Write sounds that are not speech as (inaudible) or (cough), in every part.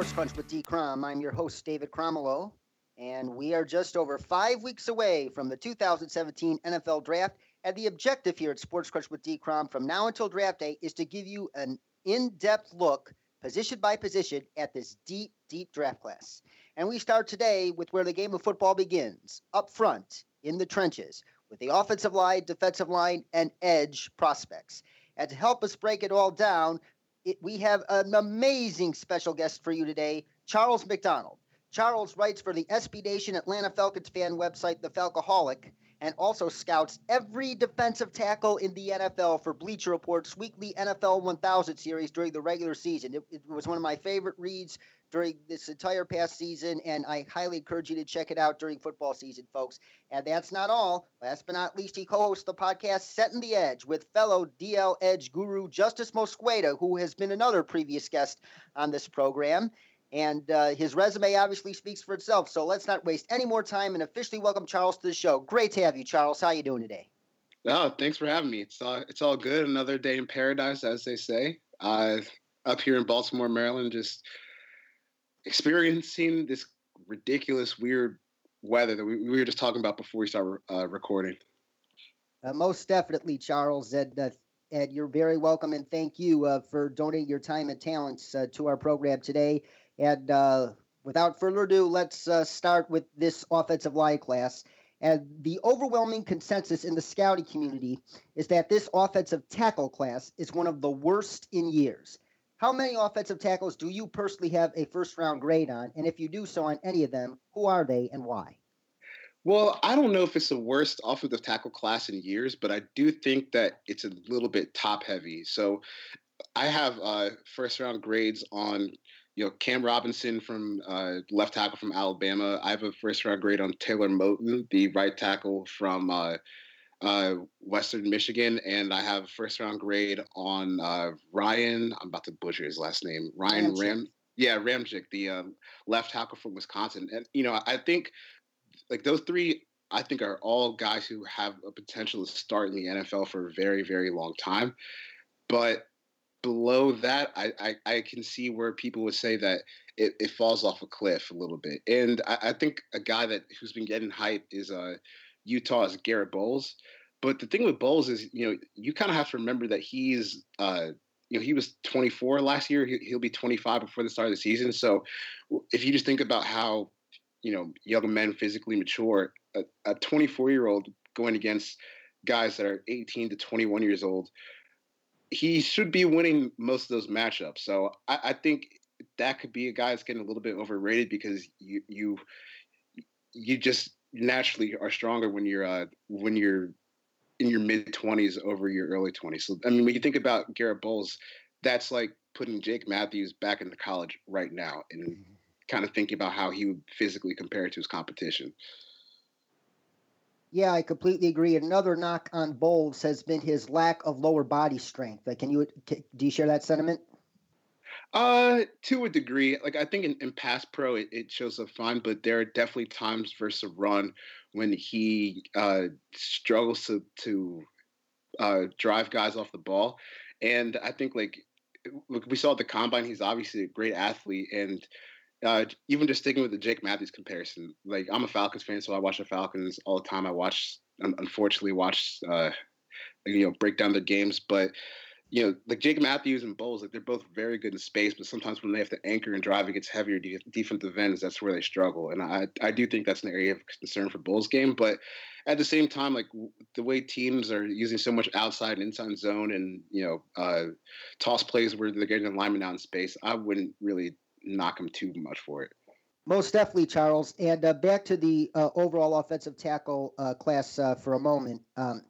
Sports Crunch with D. Crom. I'm your host, David Cromelo, and we are just over five weeks away from the 2017 NFL Draft. And the objective here at Sports Crunch with D. Crom from now until draft day is to give you an in depth look, position by position, at this deep, deep draft class. And we start today with where the game of football begins up front, in the trenches, with the offensive line, defensive line, and edge prospects. And to help us break it all down, it, we have an amazing special guest for you today, Charles McDonald. Charles writes for the SB Nation Atlanta Falcons fan website, The Falcoholic, and also scouts every defensive tackle in the NFL for Bleacher Report's weekly NFL 1000 series during the regular season. It, it, was one of my favorite reads during this entire past season, and I highly encourage you to check it out during football season, folks. And that's not all. Last but not least, he co hosts the podcast Setting the Edge with fellow DL Edge guru Justice Mosqueda, who has been another previous guest on this program. And uh, his resume obviously speaks for itself. So let's not waste any more time and officially welcome Charles to the show. Great to have you, Charles. How you doing today? Oh, thanks for having me. It's all it's all good. Another day in paradise, as they say. Uh, up here in Baltimore, Maryland, just experiencing this ridiculous, weird weather that we, we were just talking about before we started uh, recording. Uh, most definitely, Charles. And, uh, and you're very welcome. And thank you uh, for donating your time and talents uh, to our program today. And uh, without further ado, let's uh, start with this offensive line class. And the overwhelming consensus in the scouting community is that this offensive tackle class is one of the worst in years. How many offensive tackles do you personally have a first round grade on? And if you do so on any of them, who are they and why? Well, I don't know if it's the worst offensive tackle class in years, but I do think that it's a little bit top heavy. So I have uh, first round grades on you know, Cam Robinson from uh, left tackle from Alabama. I have a first round grade on Taylor Moton, the right tackle from uh, uh, Western Michigan, and I have a first round grade on uh, Ryan. I'm about to butcher his last name. Ryan Ramczyk. Ram. Yeah, Ramczyk, the um, left tackle from Wisconsin. And you know, I think like those three. I think are all guys who have a potential to start in the NFL for a very, very long time. But below that, I, I, I, can see where people would say that it, it falls off a cliff a little bit. And I, I, think a guy that who's been getting hype is uh, Utah's Garett Bolles. But the thing with Bolles is, you know, you kind of have to remember that he's, uh, you know, he was 24 last year. He, will be 25 before the start of the season. So if you just think about how, you know, young men physically mature, a 24 year old going against guys that are 18 to 21 years old he should be winning most of those matchups. So I, I, think that could be a guy that's getting a little bit overrated because you you you just naturally are stronger when you're uh, when you're in your mid twenties over your early twenties. So I mean, when you think about Garett Bolles, that's like putting Jake Matthews back into college right now and mm-hmm. kind of thinking about how he would physically compare to his competition. Yeah, I completely agree. Another knock on Bolles has been his lack of lower body strength. Like, can you can, do you share that sentiment? Uh, to a degree. Like, I think in, in pass pro it, it shows up fine, but there are definitely times versus run when he uh, struggles to to uh, drive guys off the ball, and I think like look, we saw at the combine, he's obviously a great athlete, and uh, even just sticking with the Jake Matthews comparison, like I'm a Falcons fan, so I watch the Falcons all the time. I watch, unfortunately, watch, uh, you know, break down their games. But you know, like Jake Matthews and Bolles, like they're both very good in space, but sometimes when they have to anchor and drive against heavier de- defensive ends, that's where they struggle. And I, I do think that's an area of concern for Bolles' game. But at the same time, like the way teams are using so much outside and inside zone, and you know, uh, toss plays where they're getting alignment out in space, I wouldn't really knock him too much for it. Most definitely, Charles. And uh, back to the uh, overall offensive tackle uh, class uh, for a moment. Um,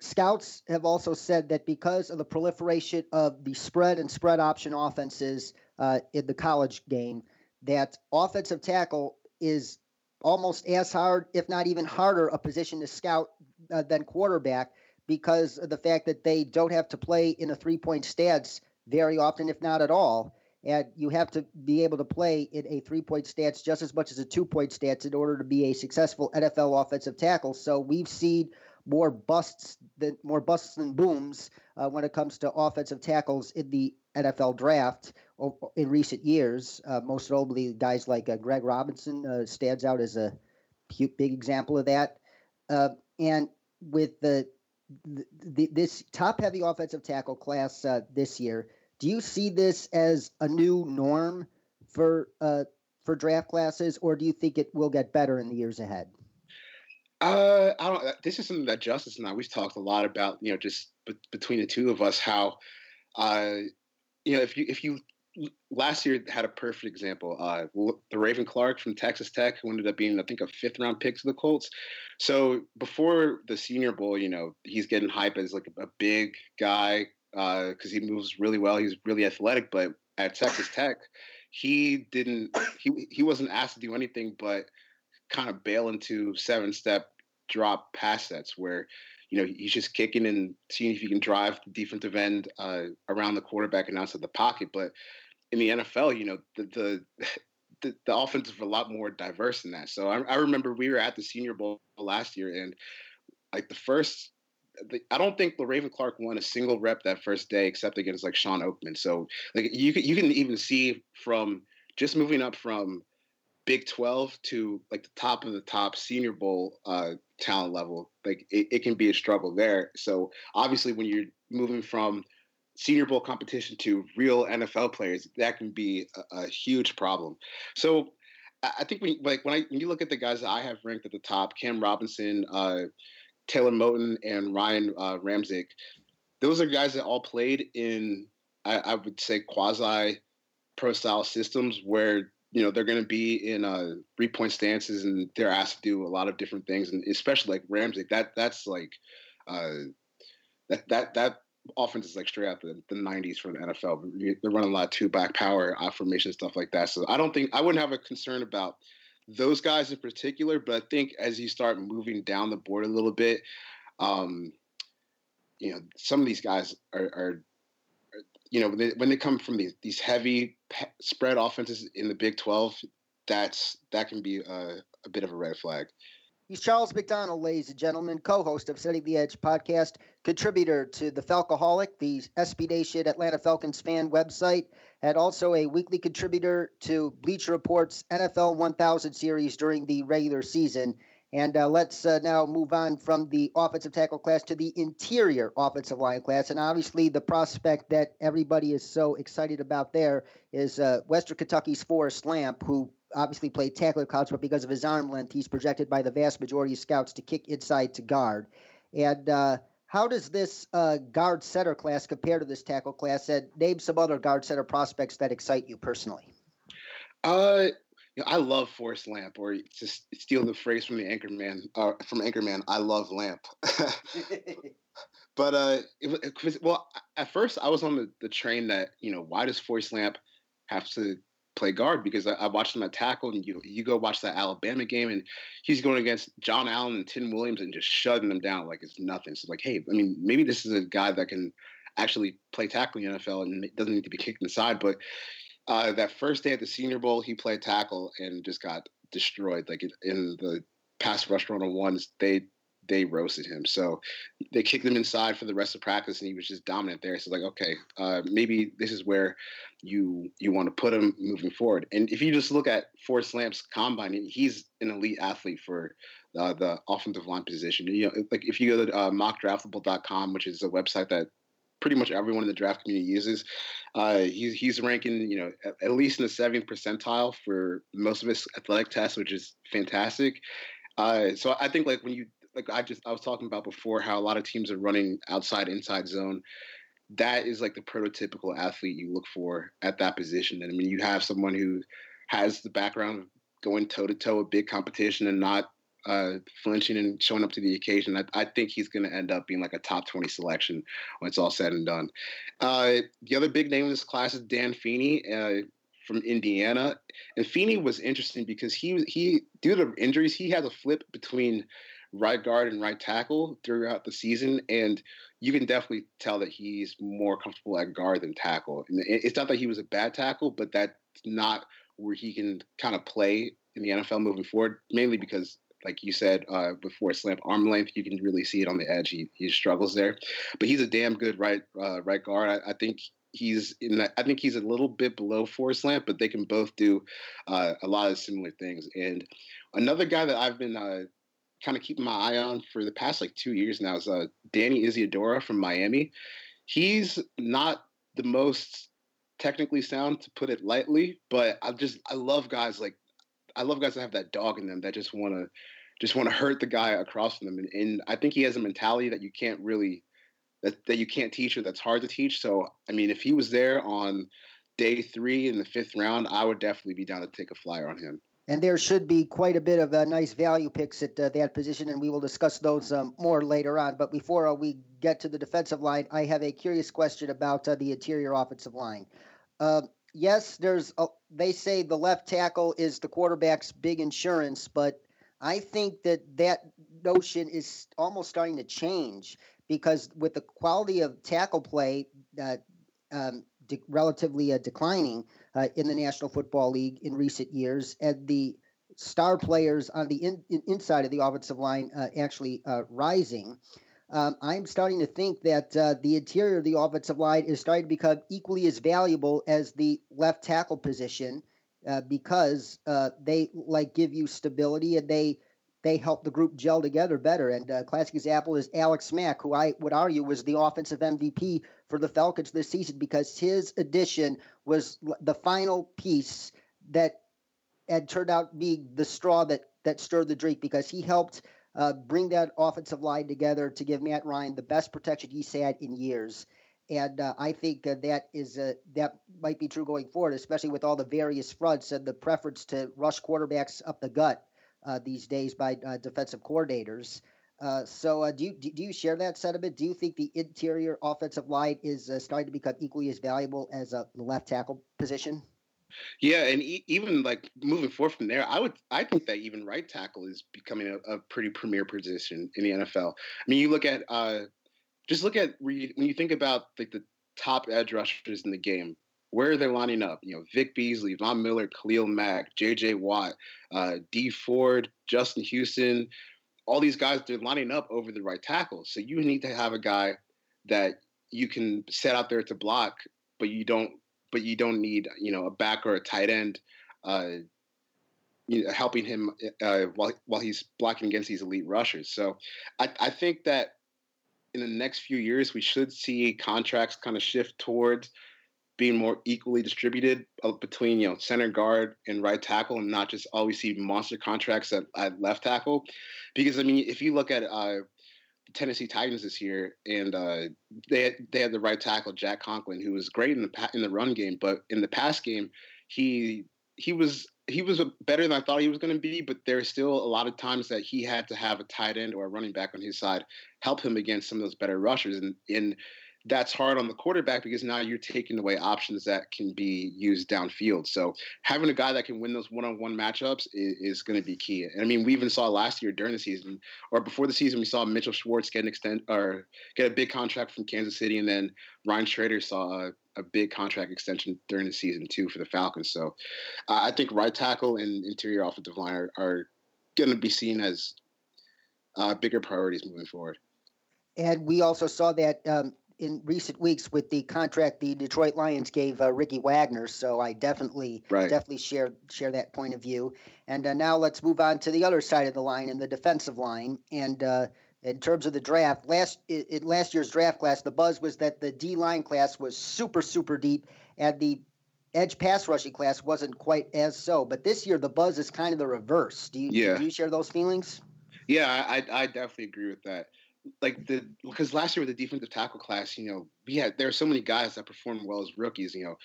scouts have also said that because of the proliferation of the spread and spread option offenses uh, in the college game, that offensive tackle is almost as hard, if not even harder, a position to scout uh, than quarterback because of the fact that they don't have to play in a three point stance very often, if not at all and you have to be able to play in a three point stance just as much as a two point stance in order to be a successful NFL offensive tackle. So we've seen more busts than more busts than booms uh, when it comes to offensive tackles in the NFL draft in recent years. Uh, most notably, guys like uh, Greg Robinson uh, stands out as a big example of that. Uh, and with the, the, the, this top-heavy offensive tackle class uh, this year, do you see this as a new norm for uh, for draft classes, or do you think it will get better in the years ahead? Uh, I don't. This is something that Justice and I we've talked a lot about. You know, just b- between the two of us, how, uh, you know, if you if you last year had a perfect example. Uh, Le'Raven Clark from Texas Tech, who ended up being, I think, a fifth round pick to the Colts. So before the Senior Bowl, you know, he's getting hype as like a big guy because uh, he moves really well. He's really athletic, but at Texas Tech, he didn't. He he wasn't asked to do anything but kind of bail into seven step drop pass sets where you know, he's just kicking and seeing if he can drive the defensive end uh, around the quarterback and outside the pocket. But in the NFL, you know, the the (laughs) the, the offense is a lot more diverse than that. So I, I, remember we were at the Senior Bowl last year, and like the first, the, I don't think Le'Raven Clark won a single rep that first day, except against like Shawn Oakman. So like you can you can even see from just moving up from Big 12 to like the top of the top Senior Bowl uh, talent level, like it, it can be a struggle there. So obviously, when you're moving from Senior Bowl competition to real NFL players, that can be a, a huge problem. So I think when like when I when you look at the guys that I have ranked at the top, Cam Robinson, uh, Taylor Moton and Ryan uh, Ramczyk, those are guys that all played in I, I would say quasi pro style systems where you know they're going to be in uh, three point stances and they're asked to do a lot of different things. And especially like Ramczyk that that's like uh, that that that offense is like straight out the, the 90s from the NFL they're running a lot of two back power formation stuff like that. So I don't think I wouldn't have a concern about those guys in particular but I think as you start moving down the board a little bit um, you know some of these guys are, are you know, when they, when they come from these these heavy spread offenses in the Big Twelve, that's that can be a, a bit of a red flag. He's Charles McDonald, ladies and gentlemen, co-host of Setting the Edge podcast, contributor to the Falcoholic, the SB Nation Atlanta Falcons fan website, and also a weekly contributor to Bleacher Report's NFL 1000 series during the regular season. And uh, let's uh, now move on from the offensive tackle class to the interior offensive line class. And obviously, the prospect that everybody is so excited about there is uh, Western Kentucky's Forrest Lamp, who obviously played tackle at college, but because of his arm length, he's projected by the vast majority of scouts to kick inside to guard. And uh, how does this uh, guard center class compare to this tackle class? And name some other guard center prospects that excite you personally. Uh, you know, I love Forrest Lamp, or to steal the phrase from the Anchorman, uh, from Anchorman, I love Lamp. (laughs) but uh, it, it, well, at first I was on the, the train that you know why does Forrest Lamp have to play guard? Because I, I watched him at tackle, and you you go watch that Alabama game, and he's going against John Allen and Tim Williams and just shutting them down like it's nothing. So like, hey, I mean, maybe this is a guy that can actually play tackle in the NFL and doesn't need to be kicked inside, but uh, that first day at the Senior Bowl, he played tackle and just got destroyed. Like in the pass rush on ones, they they roasted him. So they kicked him inside for the rest of practice, and he was just dominant there. So like, okay, uh, maybe this is where you you want to put him moving forward. And if you just look at Forrest Lamp's combine, he's an elite athlete for uh, the offensive line position. You know, like if you go to uh, mockdraftable.com, which is a website that pretty much everyone in the draft community uses. Uh, he's he's ranking, you know, at, at, least in the 70th percentile for most of his athletic tests, which is fantastic. Uh, so I think like when you like I just I was talking about before how a lot of teams are running outside inside zone. That is like the prototypical athlete you look for at that position. And I mean, you have someone who has the background of going toe to toe with big competition and not uh, flinching and showing up to the occasion. I, I think he's going to end up being like a top 20 selection when it's all said and done. Uh, the other big name in this class is Dan Feeney uh, from Indiana. And Feeney was interesting because he, he, due to injuries, he had a flip between right guard and right tackle throughout the season. And you can definitely tell that he's more comfortable at guard than tackle. And it's not that he was a bad tackle, but that's not where he can kind of play in the NFL moving forward, mainly because like you said uh, before, slam arm length. You can really see it on the edge. He, he struggles there, but he's a damn good right uh, right guard. I, I, think he's in that. I think he's a little bit below Forrest Lamp, but they can both do uh, a lot of similar things. And another guy that I've been uh, kind of keeping my eye on for the past like two years now is uh, Danny Isidora from Miami. He's not the most technically sound, to put it lightly, but I just I love guys like I love guys that have that dog in them that just want to just want to hurt the guy across from them. And, and, I think he has a mentality that you can't really that, that you can't teach or that's hard to teach. So I mean, if he was there on day three in the fifth round, I would definitely be down to take a flyer on him. And there should be quite a bit of uh, nice value picks at uh, that position, and we will discuss those um, more later on. But before uh, we get to the defensive line, I have a curious question about uh, the interior offensive line. Uh, yes, there's a, they say the left tackle is the quarterback's big insurance, but I think that that notion is almost starting to change because with the quality of tackle play um, de- relatively uh, declining uh, in the National Football League in recent years, and the star players on the in, in, inside of the offensive line uh, actually uh, rising. Um, I'm starting to think that uh, the interior of the offensive line is starting to become equally as valuable as the left tackle position because they like give you stability and they they help the group gel together better. And uh, classic example is Alex Mack, who I would argue was the offensive MVP for the Falcons this season because his addition was the final piece that had turned out to be the straw that that stirred the drink because he helped uh, bring that offensive line together to give Matt Ryan the best protection he's had in years. And uh, I think uh, that is that might be true going forward, especially with all the various fronts and the preference to rush quarterbacks up the gut uh, these days by uh, defensive coordinators. Uh, so, do you do you share that sentiment? Do you think the interior offensive line is starting to become equally as valuable as the left tackle position? Yeah, and e- even like moving forward from there, I would I think that even right tackle is becoming a, a pretty premier position in the NFL. I mean, you look at uh, just look at when you, when you think about like the top edge rushers in the game, where are they lining up? You know, Vic Beasley, Von Miller, Khalil Mack, J.J. Watt, uh, Dee Ford, Justin Houston, all these guys they're lining up over the right tackle. So you need to have a guy that you can set out there to block, but you don't but you don't need you know a back or a tight end uh, you know, helping him uh, while while he's blocking against these elite rushers. So I, I think that in the next few years we should see contracts kind of shift towards being more equally distributed uh, between you know center guard and right tackle, and not just always see monster contracts at, at left tackle. Because I mean, if you look at uh, Tennessee Titans this year, and uh, they had, they had the right tackle Jack Conklin, who was great in the in the run game, but in the pass game, he he was he was better than I thought he was going to be. But there there's still a lot of times that he had to have a tight end or a running back on his side help him against some of those better rushers, and in that's hard on the quarterback because now you're taking away options that can be used downfield. So having a guy that can win those one-on-one matchups is, is going to be key. And I mean, we even saw last year during the season or before the season, we saw Mitchell Schwartz get an extent or get a big contract from Kansas City, and then Ryan Schraeder saw a, a big contract extension during the season too for the Falcons. So uh, I think right tackle and interior offensive line are, are going to be seen as uh, bigger priorities moving forward. And we also saw that um, in recent weeks with the contract the Detroit Lions gave uh, Ricky Wagner. So I definitely right. definitely share share that point of view. And uh, now let's move on to the other side of the line in the defensive line. And uh, in terms of the draft, last in last year's draft class, the buzz was that the D line class was super super deep, and the edge pass rushing class wasn't quite as so. But this year, the buzz is kind of the reverse. Do you, yeah. do you share those feelings? Yeah, I, I definitely agree with that like the because last year with the defensive tackle class, you know, we had there are so many guys that performed well as rookies. You know,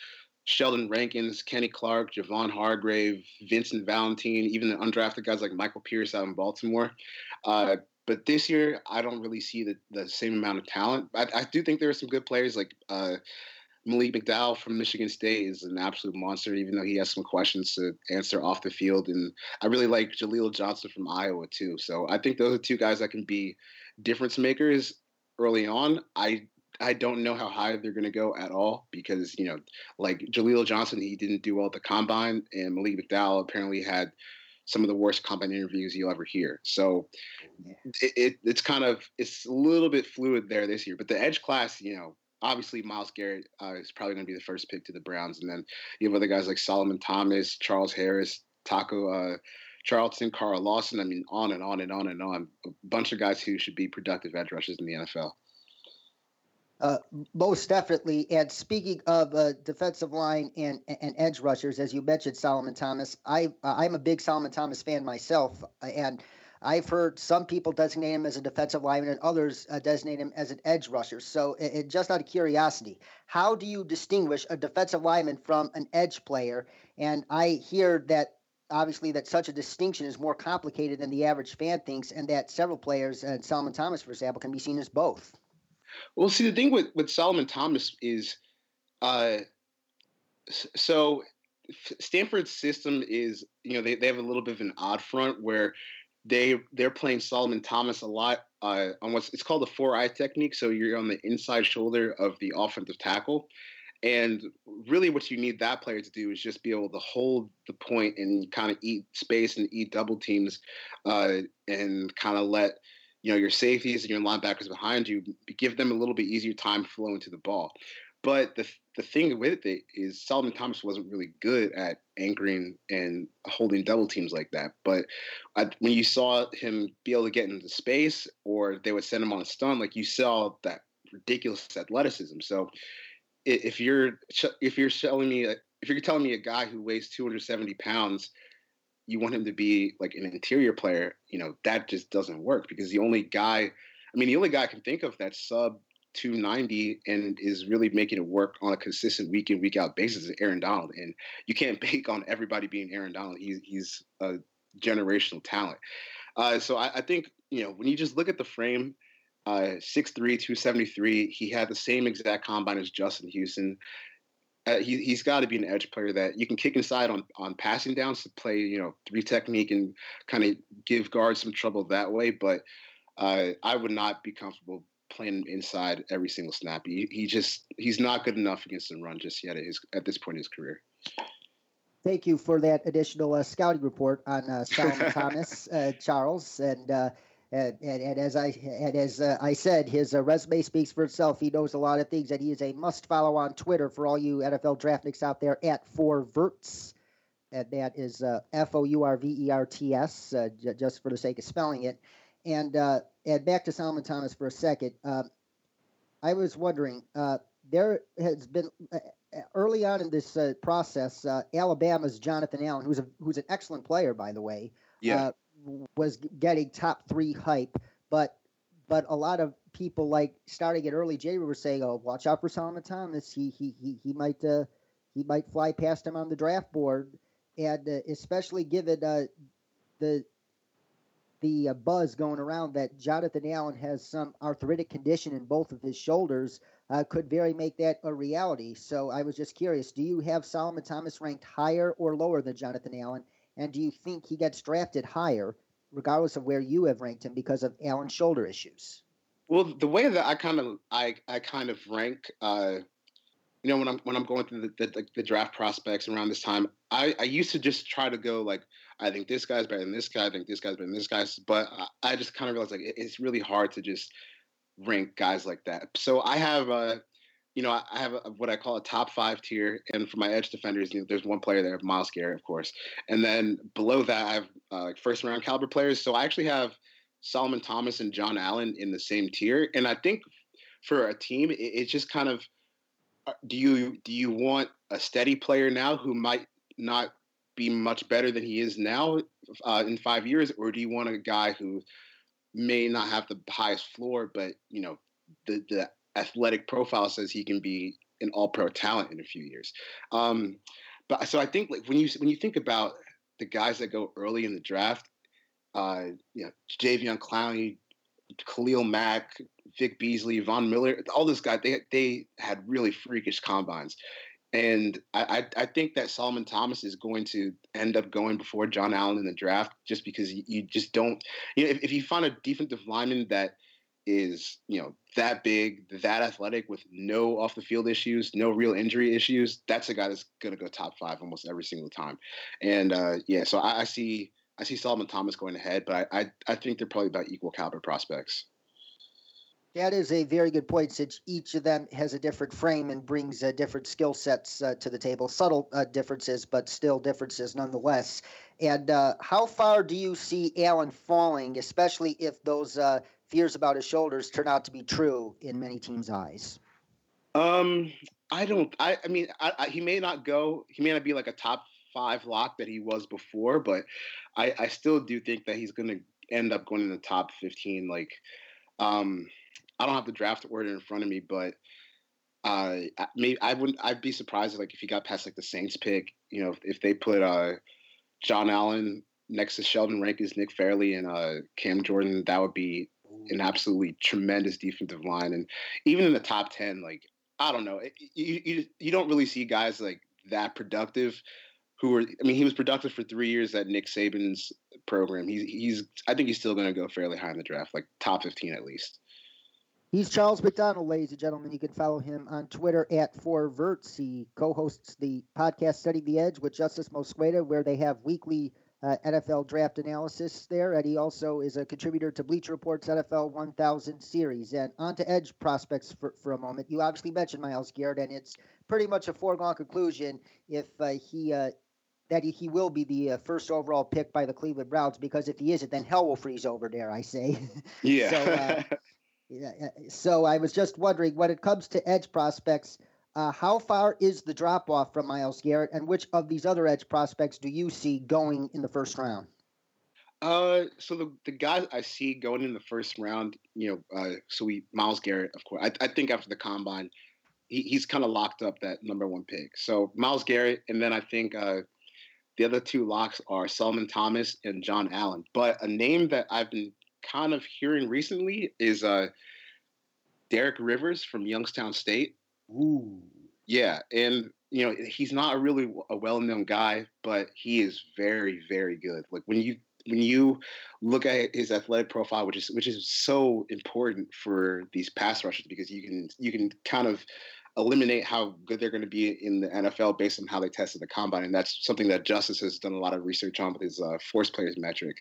Sheldon Rankins, Kenny Clark, Javon Hargrave, Vincent Valentine, even the undrafted guys like Michael Pierce out in Baltimore. Uh, but this year, I don't really see the, the same amount of talent. I, I do think there are some good players like uh, Malik McDowell from Michigan State is an absolute monster, even though he has some questions to answer off the field. And I really like Jaleel Johnson from Iowa too. So I think those are two guys that can be difference makers early on. I I don't know how high they're going to go at all because you know, like Jaleel Johnson, he didn't do well at the combine, and Malik McDowell apparently had some of the worst combine interviews you'll ever hear. So it, it, it's kind of it's a little bit fluid there this year. But the edge class, you know, obviously Myles Garrett uh, is probably going to be the first pick to the Browns, and then you have other guys like Solomon Thomas, Charles Harris, Taco uh, Charlton, Carl Lawson. I mean, on and on and on and on. A bunch of guys who should be productive edge rushers in the NFL. Uh, most definitely. And speaking of uh, defensive line and, and edge rushers, as you mentioned, Solomon Thomas, I I'm a big Solomon Thomas fan myself, and I've heard some people designate him as a defensive lineman and others uh, designate him as an edge rusher. So, it, just out of curiosity, how do you distinguish a defensive lineman from an edge player? And I hear that obviously that such a distinction is more complicated than the average fan thinks, and that several players, and Solomon Thomas, for example, can be seen as both. Well, see, the thing with with Solomon Thomas is, uh, so Stanford's system is, you know, they, they have a little bit of an odd front where they they're playing Solomon Thomas a lot uh, on what's it's called the four eye technique. So you're on the inside shoulder of the offensive tackle, and really what you need that player to do is just be able to hold the point and kind of eat space and eat double teams, uh, and kind of let you know your safeties and your linebackers behind you give them a little bit easier time flowing to the ball. But the the thing with it is Solomon Thomas wasn't really good at anchoring and holding double teams like that. But I, when you saw him be able to get into space, or they would send him on a stun, like you saw that ridiculous athleticism. So if you're if you're telling me if you're telling me a guy who weighs 270 pounds, you want him to be like an interior player, you know that just doesn't work because the only guy, I mean, the only guy I can think of that's sub 290 and is really making it work on a consistent week in week out basis is Aaron Donald, and you can't (laughs) bake on everybody being Aaron Donald. He's he's a generational talent. Uh, so I, I, think you know when you just look at the frame, uh, 6'3", 273, he had the same exact combine as Justin Houston. Uh, he, he's got to be an edge player that you can kick inside on on passing downs to play you know three technique and kind of give guards some trouble that way. But uh, I would not be comfortable playing inside every single snap. He, he just he's not good enough against the run just yet at his at this point in his career. Thank you for that additional uh, scouting report on uh, Solomon Thomas, (laughs) uh, Charles, and, uh, and, and and as I and as uh, I said, his uh, resume speaks for itself. He knows a lot of things, and he is a must follow on Twitter for all you NFL draftniks out there at Four Verts, and that is F O U R V E R T S, just for the sake of spelling it. And uh, and back to Solomon Thomas for a second. Uh, I was wondering, uh, there has been uh, early on in this uh, process, uh, Alabama's Jonathan Allen, who's a who's an excellent player, by the way, yeah. Was getting top three hype, but but a lot of people like starting at early J were saying, "Oh, watch out for Solomon Thomas. He he he he might he might fly past him on the draft board." And especially given the the uh, buzz going around that Jonathan Allen has some arthritic condition in both of his shoulders uh, could very make that a reality. So I was just curious do you have Solomon Thomas ranked higher or lower than Jonathan Allen? And do you think he gets drafted higher, regardless of where you have ranked him, because of Allen's shoulder issues? Well, the way that I kind of I, I kind of rank, uh, you know, when I'm when I'm going through the, the, the draft prospects around this time, I, I used to just try to go like I think this guy's better than this guy. I think this guy's better than this guy. But I, I just kind of realized like it's really hard to just rank guys like that. So I have a, you know, I have a, what I call a top five tier, and for my edge defenders, there's one player there, Myles Garrett, of course, and then below that I have uh, like first round caliber players. So I actually have Solomon Thomas and John Allen in the same tier, and I think for a team, it, it's just kind of uh, do you do you want a steady player now who might not be much better than he is now uh, in five years, or do you want a guy who may not have the highest floor, but you know the the athletic profile says he can be an All Pro talent in a few years? Um, but so I think like when you when you think about the guys that go early in the draft, uh, you know Jadeveon Clowney, Khalil Mack, Vic Beasley, Von Miller, all those guys, they they had really freakish combines. And I, I, think that Solomon Thomas is going to end up going before John Allen in the draft just because you, you just don't, you know, if, if you find a defensive lineman that is, you know, that big, that athletic with no off the field issues, no real injury issues, that's a guy that's going to go top five almost every single time. And uh, yeah, so I, I, see, I see Solomon Thomas going ahead, but I, I, I think they're probably about equal caliber prospects. That is a very good point, since each of them has a different frame and brings uh, different skill sets uh, to the table. Subtle uh, differences, but still differences nonetheless. And uh, how far do you see Allen falling, especially if those uh, fears about his shoulders turn out to be true in many teams' eyes? Um, I don't. I, I mean, I, I, he may not go. He may not be like a top five lock that he was before, but I, I still do think that he's going to end up going in the top fifteen. Like, um, I don't have the draft order in front of me, but uh, maybe I wouldn't. I'd be surprised like if he got past like the Saints pick. You know, if, if they put uh, John Allen next to Sheldon Rankins, Nick Fairley, and uh, Cam Jordan, that would be an absolutely tremendous defensive line. And even in the top ten, like I don't know, you you, you don't really see guys like that productive. Who were? I mean, he was productive for three years at Nick Saban's program. He's he's. I think he's still going to go fairly high in the draft, like top fifteen at least. He's Charles McDonald, ladies and gentlemen. You can follow him on Twitter at Four Verts. He co-hosts the podcast Setting the Edge with Justice Mosqueda, where they have weekly uh, NFL draft analysis there. And he also is a contributor to Bleacher Report's NFL 1000 series. And on to edge prospects for, for a moment. You obviously mentioned Myles Garrett, and it's pretty much a foregone conclusion if uh, he uh, that he will be the uh, first overall pick by the Cleveland Browns because if he isn't, then hell will freeze over there. I say. (laughs) Yeah. so, uh, (laughs) so I was just wondering, when it comes to edge prospects, uh, how far is the drop off from Myles Garrett, and which of these other edge prospects do you see going in the first round? Uh, so the the guys I see going in the first round, you know, uh, so we Myles Garrett, of course. I, I think after the combine, he, he's kind of locked up that number one pick. So Myles Garrett, and then I think uh, the other two locks are Solomon Thomas and John Allen. But a name that I've been kind of hearing recently is uh, Derek Rivers from Youngstown State. Ooh. Yeah, and you know he's not really a well-known guy, but he is very, very good. Like when you when you look at his athletic profile, which is which is so important for these pass rushers because you can you can kind of eliminate how good they're going to be in the NFL based on how they tested the combine. And that's something that Justice has done a lot of research on with his uh, force players metric.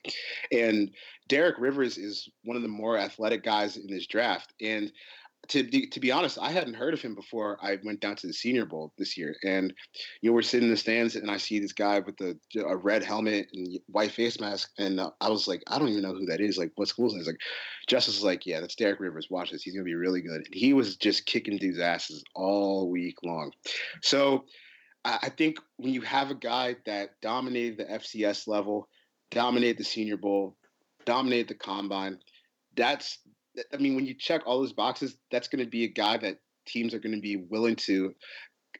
And Derek Rivers is one of the more athletic guys in this draft. And to be, to be honest, I hadn't heard of him before I went down to the Senior Bowl this year. And you know, we're sitting in the stands, and I see this guy with the a red helmet and white face mask, and uh, I was like, I don't even know who that is. Like, what school is that? Like, Justice is like, yeah, that's Derek Rivers. Watch this; he's gonna be really good. And he was just kicking dudes' asses all week long. So I think when you have a guy that dominated the FCS level, dominated the Senior Bowl, dominated the Combine, that's I mean, when you check all those boxes, that's going to be a guy that teams are going to be willing to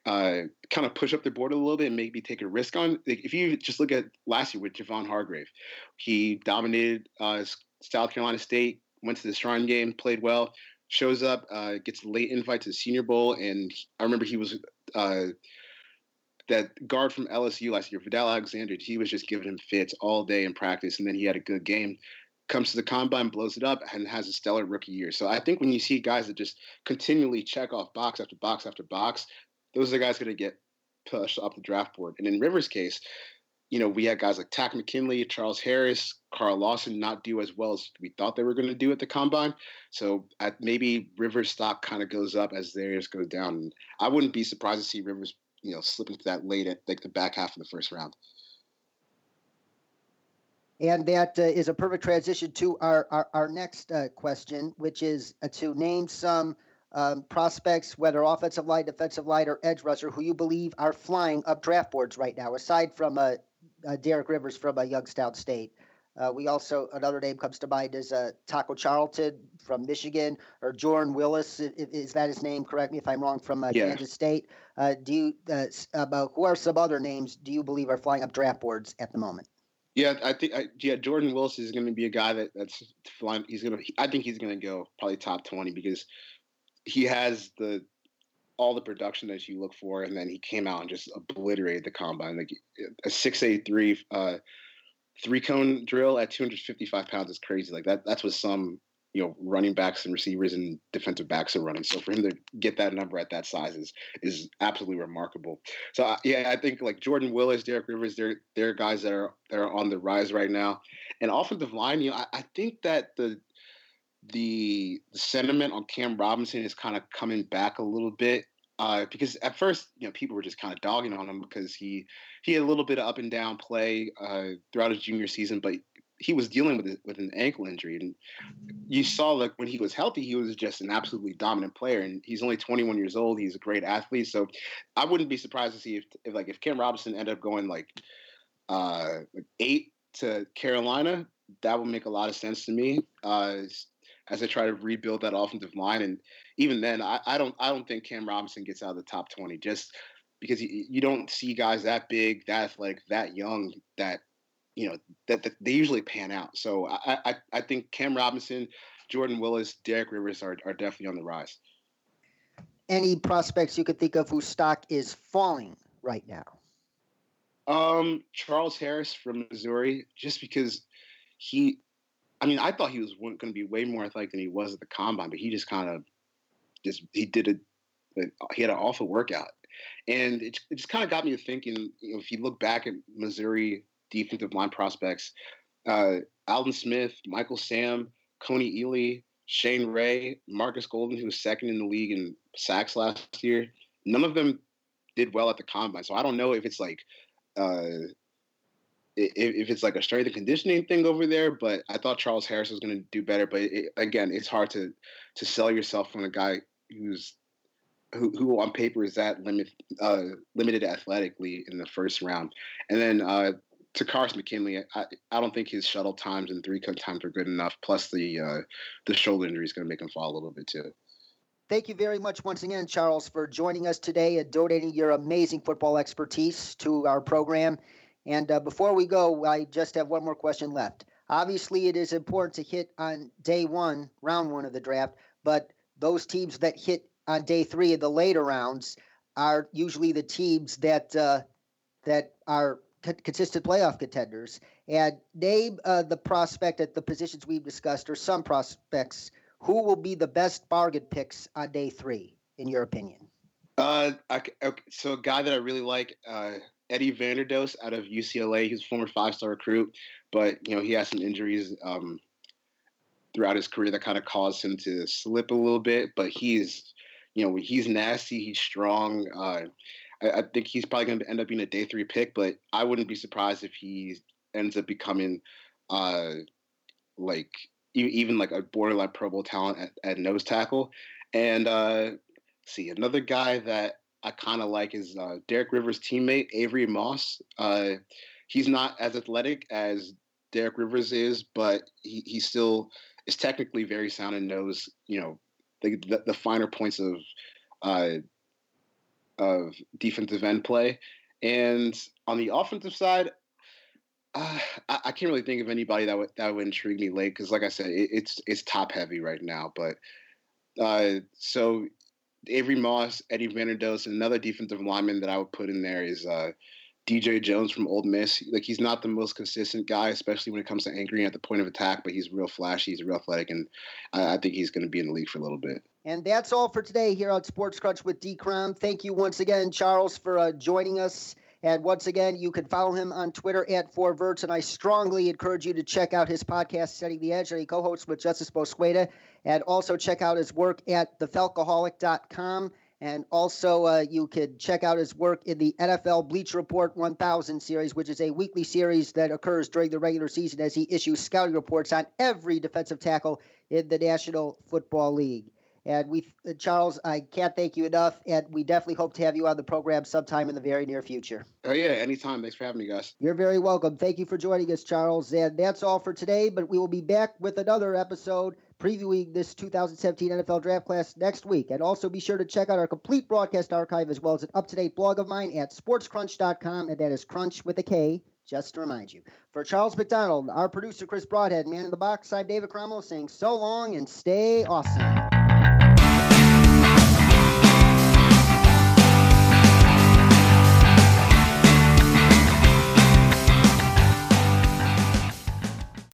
uh, kind of push up their board a little bit and maybe take a risk on. Like, if you just look at last year with Javon Hargrave, he dominated uh, South Carolina State, went to the Shrine game, played well, shows up, uh, gets a late invite to the Senior Bowl, and I remember he was uh, that guard from LSU last year, Vadal Alexander. He was just giving him fits all day in practice, and then he had a good game comes to the combine, blows it up, and has a stellar rookie year. So I think when you see guys that just continually check off box after box after box, those are the guys going to get pushed up the draft board. And in Rivers' case, you know, we had guys like Takk McKinley, Charles Harris, Carl Lawson not do as well as we thought they were going to do at the combine. So at maybe Rivers' stock kind of goes up as theirs goes down. And I wouldn't be surprised to see Rivers, you know, slip into that late, at like the back half of the first round. And that uh, is a perfect transition to our, our, our next uh, question, which is uh, to name some um, prospects, whether offensive line, defensive line, or edge rusher, who you believe are flying up draft boards right now, aside from uh, uh, Derek Rivers from uh, Youngstown State. Uh, we also another name comes to mind is uh, Taco Charlton from Michigan or Jordan Willis. Is, is, that his name? Correct me if I'm wrong. From uh, yeah. Kansas State. do you about who are some other names do you believe are flying up draft boards at the moment? Yeah, I think I, yeah Jordan Willis is going to be a guy that that's flying. He's going to. I think he's going to go probably top twenty because he has the all the production that you look for, and then he came out and just obliterated the combine. Like a six eight three uh, three cone drill at two hundred fifty five pounds is crazy. Like that. That's what some you know running backs and receivers and defensive backs are running. So for him to get that number at that size is is absolutely remarkable. So uh, yeah, I think like Jordan Willis, Derek Rivers, they're they're guys that are that are on the rise right now. And offensive line, you know, I, I think that the the, the sentiment on Cam Robinson is kind of coming back a little bit. Uh, because at first, you know, people were just kind of dogging on him because he he had a little bit of up and down play uh, throughout his junior season, but he was dealing with with an ankle injury, and you saw like when he was healthy, he was just an absolutely dominant player. And he's only 21 years old. He's a great athlete, so I wouldn't be surprised to see if, if like if Cam Robinson ended up going like uh, eight to Carolina, that would make a lot of sense to me. Uh, as I try to rebuild that offensive line, and even then, I, I don't I don't think Cam Robinson gets out of the top 20 just because you, you don't see guys that big, that athletic, that young that you know that, that, they usually pan out. So I, I I think Cam Robinson, Jordan Willis, Derek Rivers are are definitely on the rise. Any prospects you could think of whose stock is falling right now? Um, Charles Harris from Missouri, just because he, I mean, I thought he was going to be way more athletic than he was at the combine, but he just kind of just he did a, he had an awful workout, and it, it just kind of got me thinking. You know, if you look back at Missouri defensive line prospects. Uh, Aldon Smith, Michael Sam, Kony Ealy, Shane Ray, Marcus Golden, who was second in the league in sacks last year. None of them did well at the combine. So I don't know if it's like uh, if, it's like a strength and conditioning thing over there. But I thought Charles Harris was going to do better. But it, again, it's hard to to sell yourself from a guy who's who, who on paper is that limit, uh, limited athletically in the first round. And then uh, Takkarist McKinley, I, I don't think his shuttle times and three cut times are good enough. Plus the uh, the shoulder injury is going to make him fall a little bit too. Thank you very much once again, Charles, for joining us today and donating your amazing football expertise to our program. And uh, before we go, I just have one more question left. Obviously, it is important to hit on day one, round one of the draft, but those teams that hit on day three of the later rounds are usually the teams that uh, that are consistent playoff contenders. And name uh, the prospect at the positions we've discussed, or some prospects, who will be the best bargain picks on day three, in your opinion? Uh, okay, so a guy that I really like, uh, Eddie Vanderdoes out of UCLA. He's a former five-star recruit, but you know he has some injuries um, throughout his career that kind of caused him to slip a little bit. But he's, you know, he's nasty. He's strong. Uh, I, I think he's probably going to end up being a day three pick, but I wouldn't be surprised if he ends up becoming uh, like even like a borderline Pro Bowl talent at, at nose tackle. And uh, see, another guy that I kind of like is uh, Derek Rivers' teammate Avery Moss. Uh, he's not as athletic as Derek Rivers is, but he, he still is technically very sound and knows you know the, the, the finer points of uh, of defensive end play. And on the offensive side, uh, I, I, can't really think of anybody that would that would intrigue me late because, like I said, it, it's it's top heavy right now. But uh, so Avery Moss, Eddie Vanderdoes, and another defensive lineman that I would put in there is uh, DJ Jones from Ole Miss. Like he's not the most consistent guy, especially when it comes to anchoring at the point of attack, but he's real flashy. He's real athletic, and I, I think he's going to be in the league for a little bit. And that's all for today here on Sports Crunch with D. Crom. Thank you once again, Charles, for uh, joining us. And once again, you can follow him on Twitter at Four Verts. And I strongly encourage you to check out his podcast, Setting the Edge, that he co hosts with Justice Mosqueda. And also check out his work at thefalcoholic.com. And also, uh, you can check out his work in the NFL Bleacher Report 1000 series, which is a weekly series that occurs during the regular season as he issues scouting reports on every defensive tackle in the National Football League. And we, uh, Charles, I can't thank you enough, and we definitely hope to have you on the program sometime in the very near future. Oh yeah, anytime. Thanks for having me, guys. You're very welcome. Thank you for joining us, Charles. And that's all for today. But we will be back with another episode previewing this 2017 NFL Draft Class next week. And also be sure to check out our complete broadcast archive as well as an up-to-date blog of mine at sportscrunch.com, and that is Crunch with a K just to remind you. For Charles McDonald, our producer Chris Broadhead, man in the box, I'm David Cromwell saying so long and stay awesome.